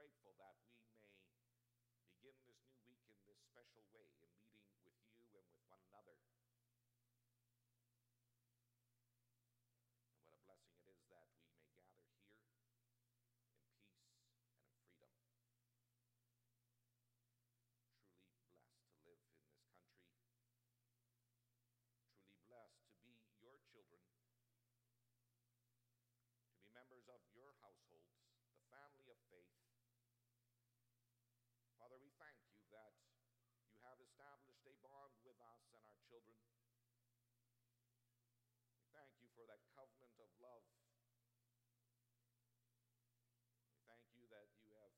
grateful that we may begin this new week in this special way, in meeting with you and with one another. And what a blessing it is that we may gather here in peace and in freedom. Truly blessed to live in this country, truly blessed to be your children, to be members of your households, the family of faith. Father, we thank you that you have established a bond with us and our children. We thank you for that covenant of love. We thank you that you have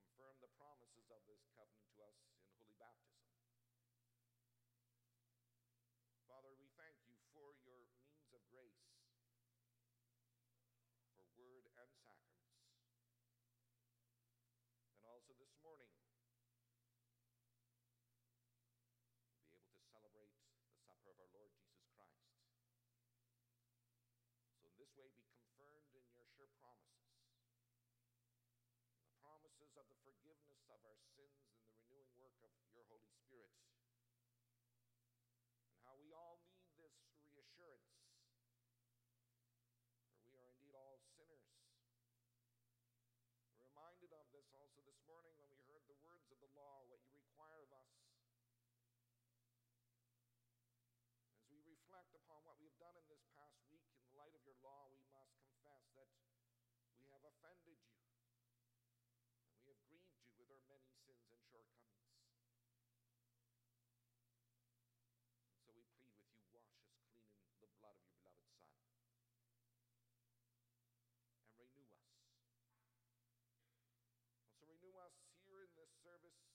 confirmed the promises of this covenant to us in holy baptism. Father, we thank you for your means of grace, for word and sacraments. And also this morning, we'll be able to celebrate the supper of our Lord Jesus Christ. So, in this way, be confirmed in your sure promises The promises of the forgiveness of our sins and the renewing work of your Holy Spirit. And how we all need this reassurance. For we are indeed all sinners. We're reminded of this also this morning when we heard the words of the law, what you require of us. As we reflect upon what we have done in this past week in the light of your law, we must confess that we have offended you. We have grieved you with our many sins and shortcomings. And so we plead with you, wash us clean in the blood of your beloved Son. And renew us. Also, renew us here in this service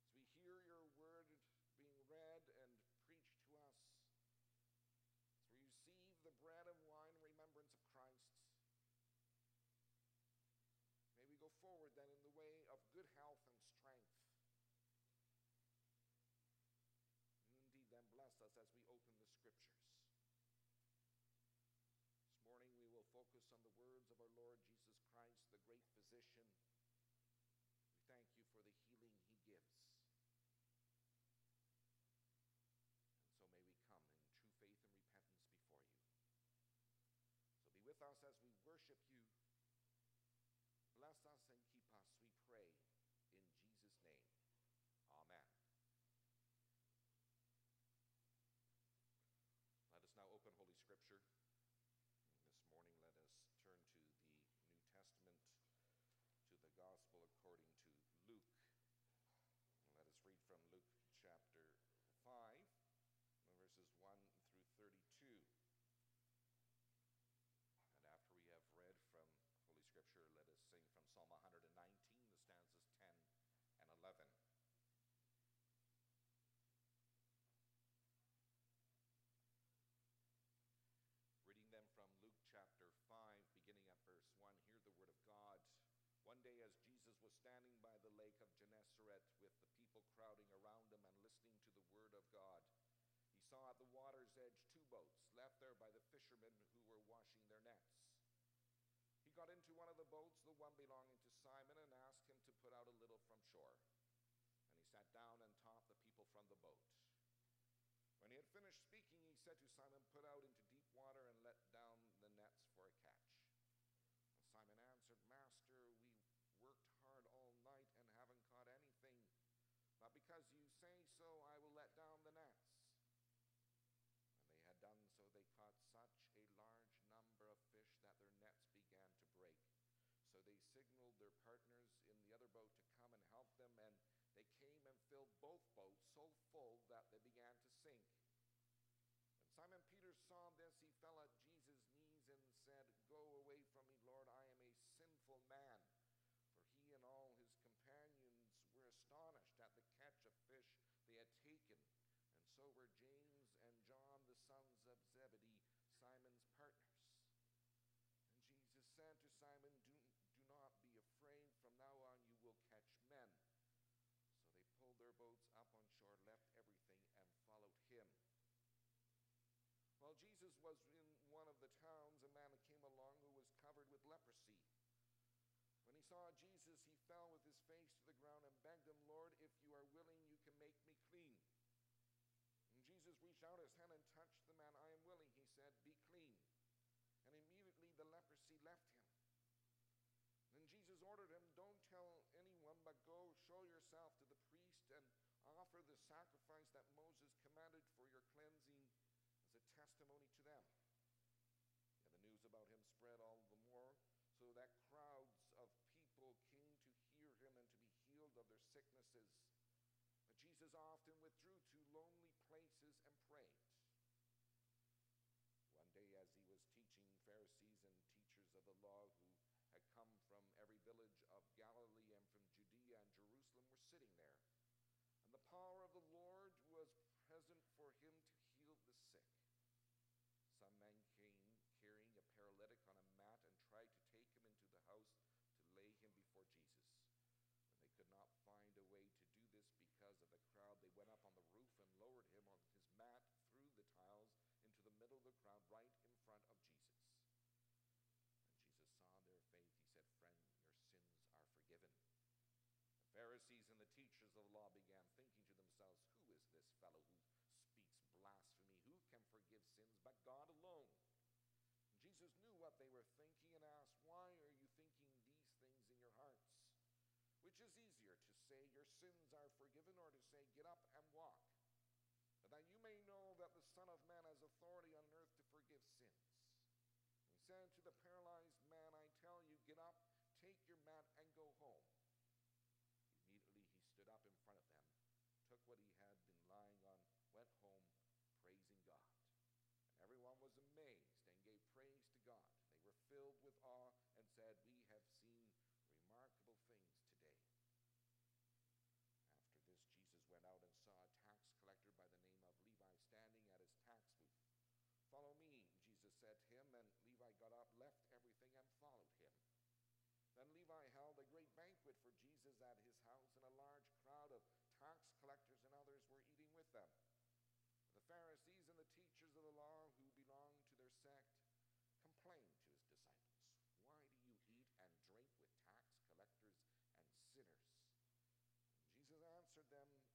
as we hear your word being read and preached to us. As we receive the bread and wine in remembrance of Christ May we go forward then in the way of good health and strength. And indeed, then bless us as we open the scriptures. This morning we will focus on the words of our Lord Jesus Christ, the great physician. We thank you for the healing he gives. And so may we come in true faith and repentance before you. So be with us as we worship you. Bless us and keep us, we pray, in Jesus' name. Amen. Let us now open Holy Scripture. This morning, let us turn to the New Testament, to the Gospel according to Luke. Let us read from Luke chapter 5, verses 1 through 32. And after we have read from Holy Scripture, let us sing from Psalm 119, the stanzas 10 and 11. Reading them from Luke chapter 5, beginning at verse 1, hear the word of God. One day, as Jesus was standing by the lake of Gennesaret with the people crowding around him and listening God, he saw at the water's edge two boats left there by the fishermen who were washing their nets. He got into one of the boats, the one belonging to Simon, and asked him to put out a little from shore. And he sat down and taught the people from the boat. When he had finished speaking, he said to Simon, Put out into deep water and let down the nets for a catch. And Simon answered, Master, we worked hard all night and haven't caught anything. But because you say so, I will let down the nets they had done so, they caught such a large number of fish that their nets began to break. So they signaled their partners in the other boat to come and help them, and they came and filled both boats so full that they began to sink. When Simon Peter saw this, he fell at Jesus' knees and said, Go away from me, Lord, I am a sinful man. For he and all his companions were astonished at the catch of fish they had taken. And so were James and John, the sons of Zebedee, Simon's partners. And Jesus said to Simon, Do, do not be afraid. From now on you will catch men. So they pulled their boats up on shore, left everything, and followed him. While Jesus was in one of the towns, a man came along who was covered with leprosy. When he saw Jesus, he fell with his face to the ground and begged him, Lord, if you are willing, you can make me clean. And Jesus reached out his hand and touched the man. I am willing, he said, be clean. And immediately the leprosy left him. Then Jesus ordered him, Don't tell anyone, but go show yourself to the priest and offer the sacrifice that Moses commanded for your cleansing as a testimony to them. And the news about him spread all the more, so that crowds of people came to hear him and to be healed of their sicknesses. But Jesus often withdrew to lonely places and prayed. One day, as he was teaching, Pharisees and teachers of the law who had come from every village of Galilee and from Judea and Jerusalem were sitting there. And the power of the Lord was present for him to heal the sick. Some men came carrying a paralytic on a mat and tried to take him into the house to lay him before Jesus. When they could not find a way to do this because of the crowd, they went up on the roof and lowered him on his mat through the tiles into the middle of the crowd right in front of Jesus. When Jesus saw their faith, he said, Friend, your sins are forgiven. The Pharisees and the teachers of the law began thinking to themselves, Who is this fellow who speaks blasphemy? Who can forgive sins but God alone? Jesus knew what they were thinking and asked, Why are you thinking these things in your hearts? Which is easier, to say, Your sins are forgiven, or to say, Get up and walk? That you may know that the Son of Man has authority on earth to forgive sins. He said to the paralyzed man, I tell you, get up, take your mat, and go home. Immediately he stood up in front of them, took what he had been lying on, went home, praising God. And everyone was amazed and gave praise to God. They were filled with awe and said, We have seen remarkable things today. After this, Jesus went out and saw a tax collector by the name of Levi standing at his tax booth. Follow me, Jesus said to him, and Levi got up, left everything, and followed him. Then Levi held a great banquet Jesus at his house, and a large crowd of tax collectors and others were eating with them. The Pharisees and the teachers of the law who belonged to their sect complained to his disciples, Why do you eat and drink with tax collectors and sinners? Jesus answered them,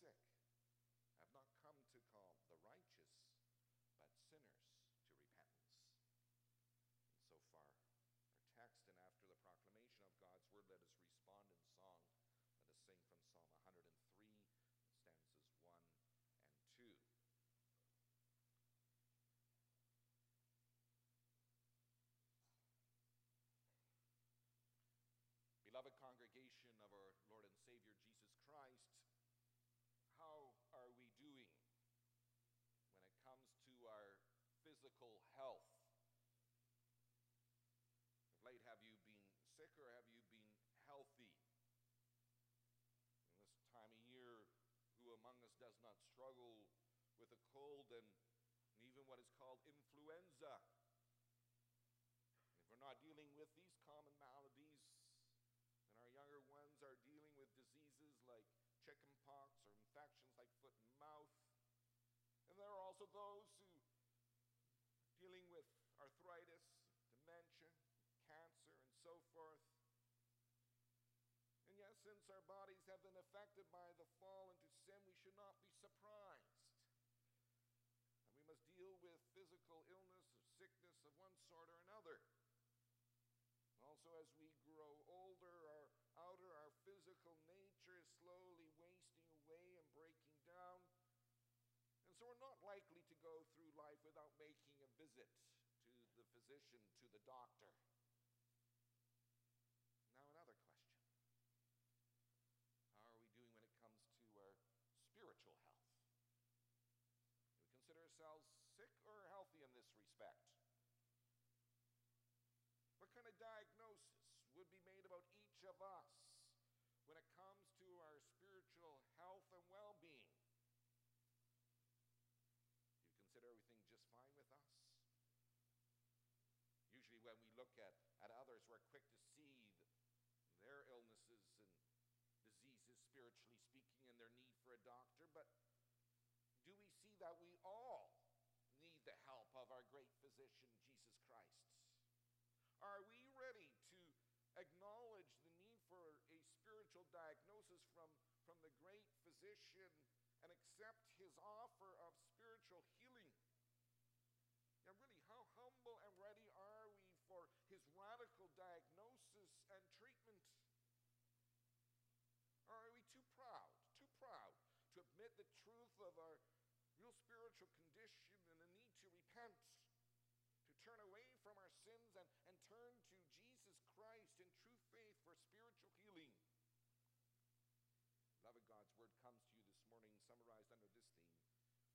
But the have not come to call the righteous, but sinners to repentance. And so far, our text, and after the proclamation of God's word, let us respond in song. Let us sing from Psalm 103, stanzas 1 and 2. Beloved congregation of our Lord and Savior Jesus Christ, how are we doing when it comes to our physical health? Of late, have you been sick or have you been healthy? In this time of year, who among us does not struggle with a cold and, and even what is called influenza? If we're not dealing with these common maladies, then our younger ones are dealing with diseases like chickenpox or infections like foot and mouth. And there are also those who dealing with arthritis, dementia, cancer, and so forth. And yes, since our bodies have been affected by the fall into sin, we should not be surprised. And we must deal with physical illness or sickness of one sort or another. Also, as we grow older, our outer, our physical nature is slowly wasting away and breaking down. And so we're not likely to go through life without making a visit to the physician, to the doctor. Now, another question How are we doing when it comes to our spiritual health? Do we consider ourselves sick or healthy in this respect? What kind of diagnosis would be made about each of us when it comes to our spiritual health and well being? Do you consider everything just fine with us? Usually, when we look at, at others, we're quick to see the, their illnesses and diseases, spiritually speaking, and their need for a doctor. But do we see that we all need the help of our great physician, Jesus Christ? Are we ready to acknowledge the need for a spiritual diagnosis from, from the great physician and accept his offer of spiritual healing? And really, how humble and ready are we for his radical diagnosis and treatment? Or are we too proud, too proud to admit the truth of our real spiritual condition and the need to repent? turn away from our sins and, and turn to Jesus Christ in true faith for spiritual healing. Beloved, God's word comes to you this morning summarized under this theme.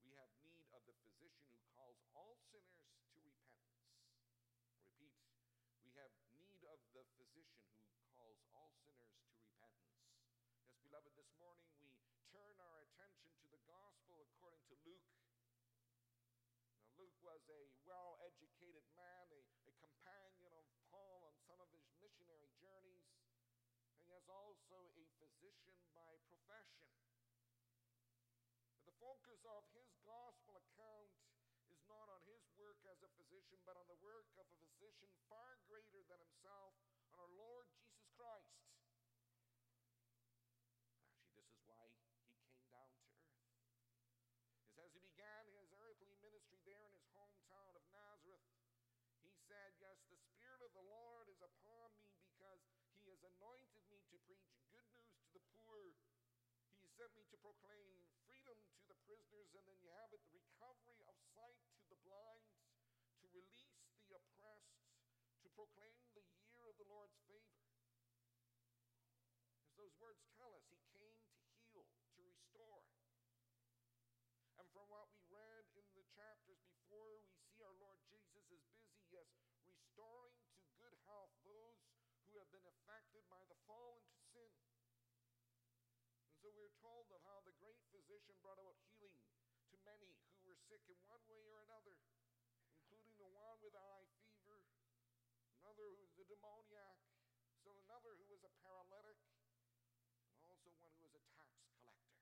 We have need of the physician who calls all sinners to repentance. Repeat, we have need of the physician who calls all sinners to repentance. Yes, beloved, this morning we turn our attention to the gospel according to Luke Now, Luke was a well educated man, a, a companion of Paul on some of his missionary journeys, and he is also a physician by profession. Focus of his gospel account is not on his work as a physician, but on the work of a physician far greater than himself, on our Lord Jesus Christ. Actually, this is why he came down to earth as he began his earthly ministry there in his hometown of Nazareth, he said, Yes, the Spirit of the Lord is upon me because he has anointed me to preach good news to the poor. He sent me to proclaim prisoners, and then you have it the recovery of sight to the blind, to release the oppressed, to proclaim the year of the Lord's favor. As those words tell us, he came to heal, to restore. And from what we read in the chapters before, we see our Lord Jesus is busy, yes, restoring to good health those who have been affected by the fall into sin. And so we're told of how the great physician brought about healing many who were sick in one way or another, including the one with eye fever, another who was a demoniac, still another who was a paralytic, and also one who was a tax collector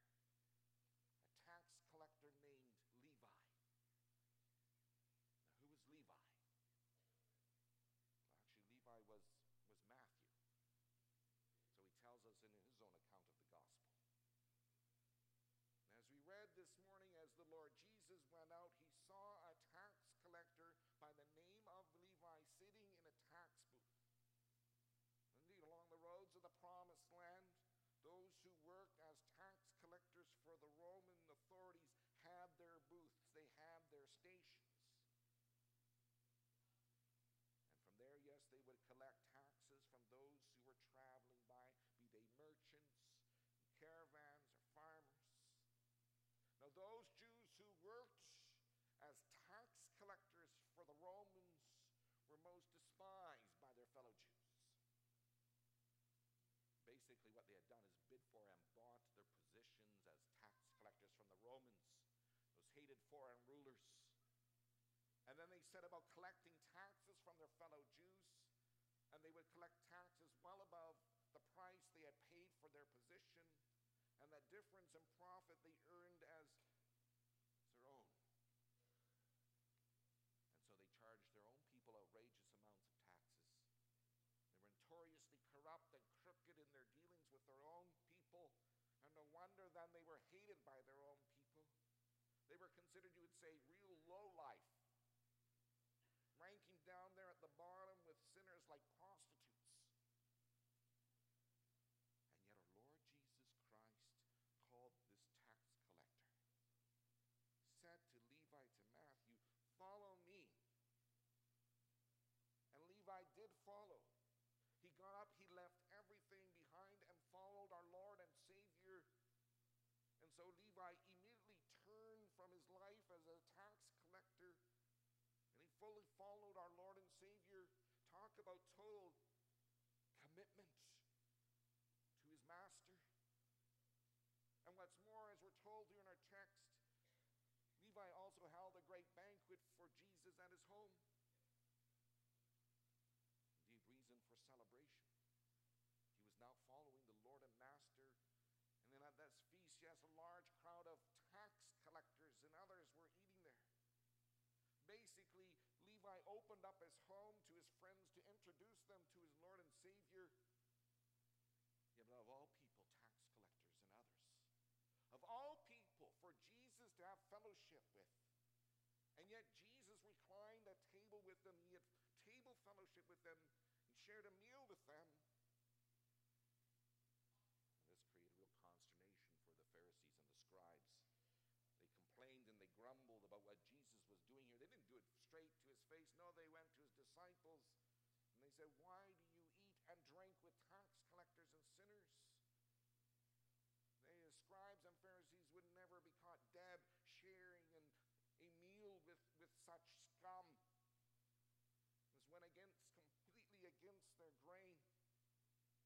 a tax collector named Levi. Now, who was Levi? Well, actually, Levi was, was Matthew. So he tells us in his own account of the gospel. Lord Jesus went out, he saw a tax collector by the name of Levi sitting in a tax booth. Indeed, along the roads of the promised land, those who worked as tax collectors for the Roman authorities had their booths, they had their stations. And from there, yes, they would collect taxes from those who were traveling by, be they merchants, caravans, or farmers. Now, those Jews who worked as tax collectors for the Romans were most despised by their fellow Jews. Basically, what they had done is bid for and bought their positions as tax collectors from the Romans, those hated foreign rulers. And then they set about collecting taxes from their fellow Jews, and they would collect taxes well above the price they had paid for their position, and that difference in profit they earned as their own. And so they charged their own people outrageous amounts of taxes. They were notoriously corrupt and crooked in their dealings with their own people, and no wonder then they were hated by their own people. They were considered, you would say, real low life, ranking down there at the bottom with sinners like prostitutes. And yet, our Lord Jesus Christ called this tax collector, said to Levi, to Matthew, Follow me. And Levi did follow. He got up, he left everything behind and followed our Lord and Savior. And so Levi immediately turned from his life as a tax collector and he fully followed our Lord and Savior. Talk about total commitment to his master. And what's more, as we're told here in our text, Levi also held a great banquet for Jesus at his home. Indeed, reason for celebration. He was now following the Lord and Master. And then at this feast, yes, a large crowd of tax collectors and others were eating there. Basically, Levi opened up his home to his friends to introduce them to his Lord and Savior. Yeah, of all people, tax collectors and others. Of all people, for Jesus to have fellowship with. And yet Jesus reclined at table with them. He had table fellowship with them. He shared a meal with them. And this created real consternation for the Pharisees and the scribes. They complained and they grumbled about what Jesus was doing here. They didn't do it straight face. No, they went to his disciples and they said, Why do you eat and drink with tax collectors and sinners? They, as scribes and Pharisees, would never be caught dead sharing in a meal with, with such scum. This went against completely against their grain.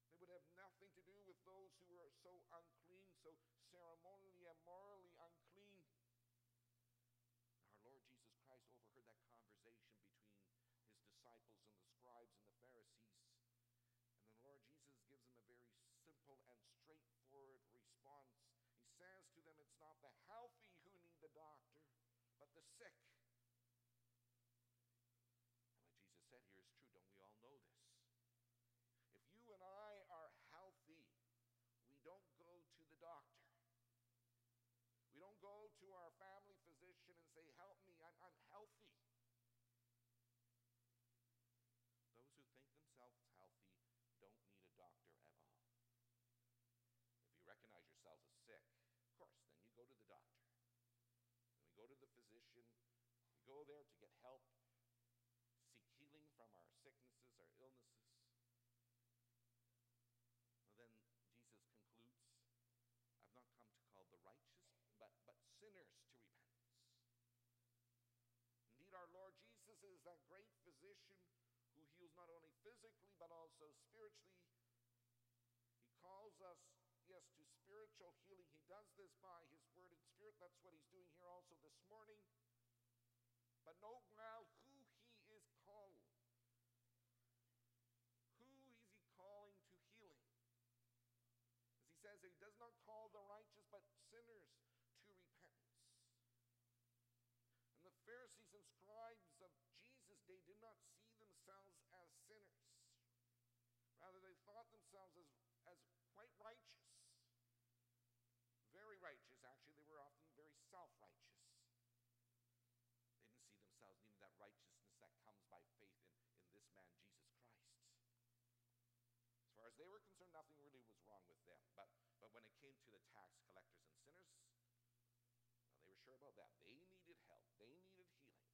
They would have nothing to do with those who were so unclean, so ceremonially and morally unclean. Our Lord Jesus Christ overheard that conversation between his disciples and the scribes and the Pharisees. And the Lord Jesus gives them a very simple and straightforward response. He says to them, It's not the healthy who need the doctor, but the sick. And what Jesus said here is true. Don't we all know this? If you and I are healthy, we don't go to the doctor. We don't go to our family physician and say, Help me, I'm, I'm healthy. Those who think themselves healthy don't need a doctor at all. If you as sick, of course, then you go to the doctor. And we go to the physician, we go there to get help, seek healing from our sicknesses, our illnesses. Well, then Jesus concludes I've not come to call the righteous, but, but sinners to repentance. Indeed, our Lord Jesus is that great physician who heals not only physically but also spiritually. He calls us, yes, to spiritual healing. He does this by His Word and Spirit. That's what He's doing here also this morning. But note well who He is calling. Who is He calling to healing? As He says, He does not call the righteous but sinners to repentance. And the Pharisees and scribes of Jesus' day did not see themselves as sinners. Rather, they thought themselves as, as quite righteous. Very righteous, actually. They were often very self righteous. Them. But, but when it came to the tax collectors and sinners, well, they were sure about that. They needed help, they needed healing.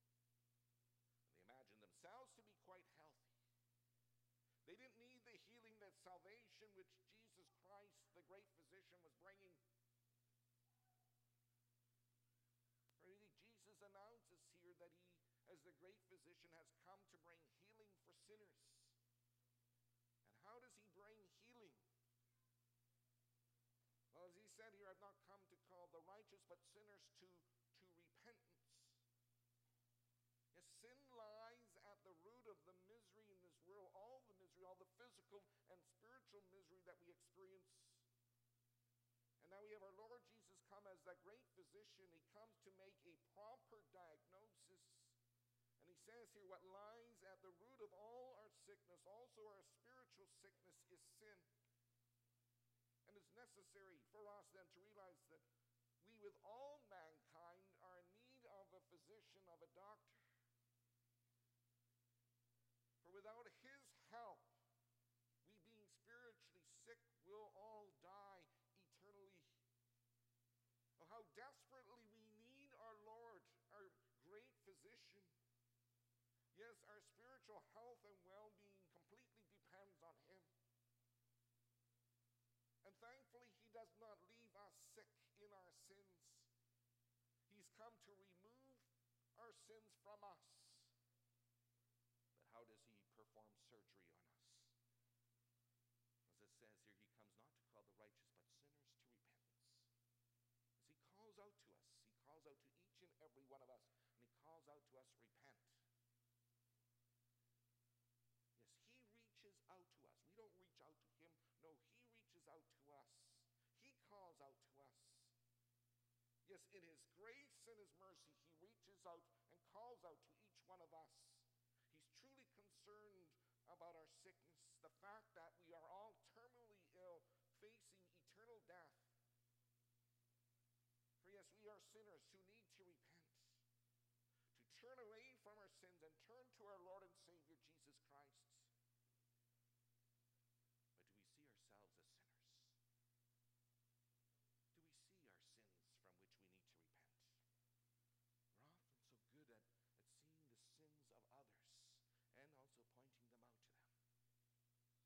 And they imagined themselves to be quite healthy. They didn't need the healing, that salvation which Jesus Christ, the great physician, was bringing. Really, Jesus announces here that he, as the great physician, has come to bring healing for sinners. And how does he bring healing? Well, as he said here, I've not come to call the righteous, but sinners to, to repentance. Yes, sin lies at the root of the misery in this world, all the misery, all the physical and spiritual misery that we experience. And now we have our Lord Jesus come as that great physician. He comes to make a proper diagnosis. And he says here, what lies at the root of all our sickness, also our spiritual sickness, is sin. Necessary for us then to realize that we, with all mankind, are in need of a physician, of a doctor. For without his help, we being spiritually sick will all die eternally. Oh, how desperately we need our Lord, our great physician. Yes, our spiritual health and well being completely depends on him. And thankfully, he does not leave us sick in our sins. He's come to remove our sins from us But how does he perform surgery on us? As it says here, he comes not to call the righteous, but sinners to repentance. As he calls out to us, he calls out to each and every one of us, and he calls out to us, repent. Yes, he reaches out to us. We don't reach out to him. No, he reaches out to us. He calls out to us. Yes, in his grace and his mercy, he reaches out and calls out to each one of us. He's truly concerned about our sickness, the fact that we are all terminally ill, facing eternal death. For yes, we are sinners who need to repent, to turn away from our sins and turn to our Lord and Savior Jesus Christ. But do we see ourselves as sinners? Do we see our sins from which we need to repent? We're often so good at, at seeing the sins of others and also pointing them out to them.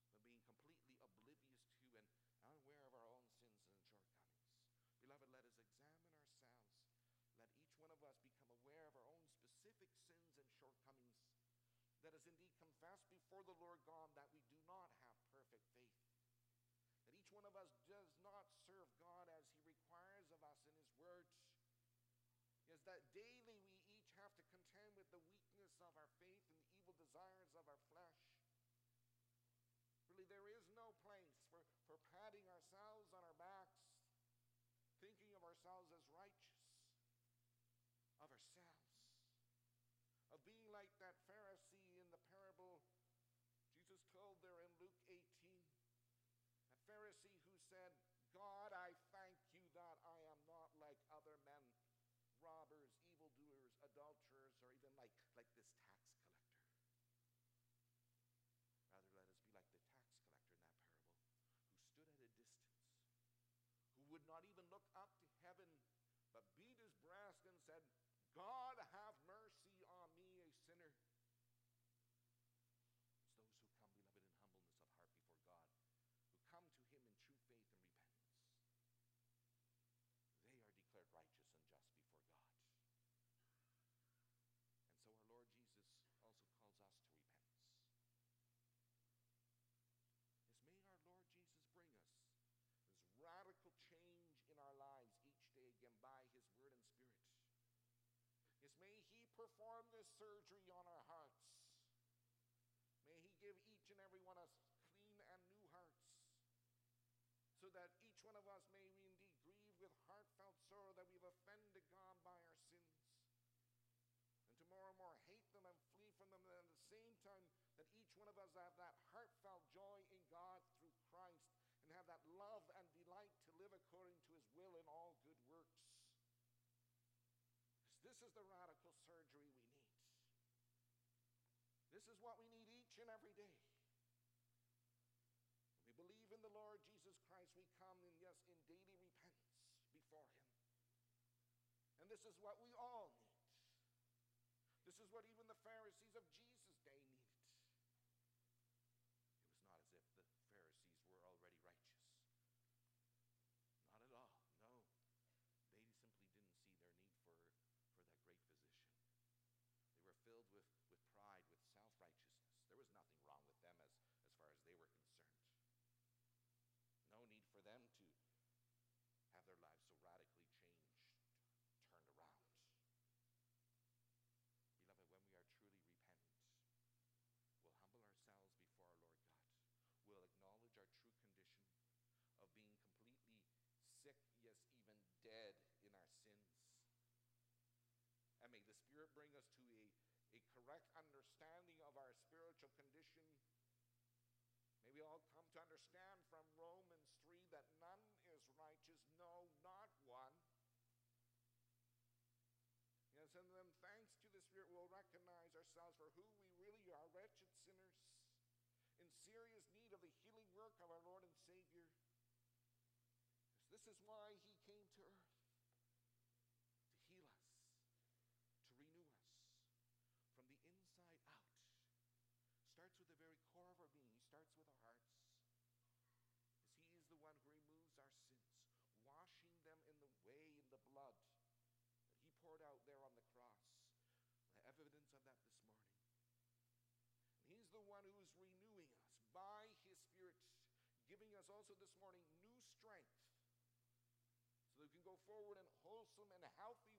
But being completely oblivious to and unaware of our own sins and shortcomings. Beloved, let us examine ourselves. Let each one of us become aware of our own specific sins and shortcomings. Let us indeed confess before the Lord God that we do not have perfect faith. That each one of us does not serve God as He requires of us in His words is that daily we each have to contend with the weakness of our faith and the evil desires of our flesh. Really, there is no place for, for patting ourselves on our backs, thinking of ourselves as righteous, of ourselves, of being like that Pharisee in the parable Jesus told there in Luke 18. A Pharisee who said, God, I thank you that I am not like other men robbers, evildoers, adulterers, or even like, like this tax collector. Rather, let us be like the tax collector in that parable, who stood at a distance, who would not even look up to heaven, but beat his breast and said, God, have mercy on me, a sinner. It's those who come, beloved, in humbleness of heart before God, who come to him in true faith and repentance. They are declared righteous and just before God. And so our Lord Jesus also calls us to repentance. Yes, may our Lord Jesus bring us this radical change in our lives each day again by his word and spirit. Yes, may he perform this surgery on our hearts. May he give each and every one of us clean and new hearts so that each one of us may indeed grieve with heartfelt sorrow that we've offended God by our sins. And to more and more hate them and flee from them, and at the same time that each one of us have that heartfelt joy in God through Christ and have that love and delight to live according to his will in all good works. This is the radical surgery we need. This is what we need each and every day We believe in the Lord Jesus Christ, we come us in daily repentance before Him. And this is what we all need. This is what even the Pharisees of Jesus' day needed. It was not as if the Pharisees were already righteous. Not at all. No. They simply didn't see their need for, for that great physician. They were filled with, with pride, with self righteousness. There was nothing wrong with them as, as far as they were concerned. No need for them to have their lives so radically changed, turned around. Beloved, when we are truly repentant, we'll humble ourselves before our Lord God. We'll acknowledge our true condition of being completely sick, yes, even dead in our sins. And may the Spirit bring us to a, a correct understanding of our spiritual condition May we all come to understand from Romans 3 that none is righteous, no, not one. Yes, and then thanks to the Spirit, we'll recognize ourselves for who we really are wretched sinners in serious need of the healing work of our Lord and Savior. This is why He came to earth to heal us, to renew us from the inside out starts with the very core of our being. He starts with our hearts. As he is the one who removes our sins, washing them in the way, in the blood that he poured out there on the cross. The evidence of that this morning. And he's the one who is renewing us by his Spirit, giving us also this morning new strength so that we can go forward in wholesome and healthy.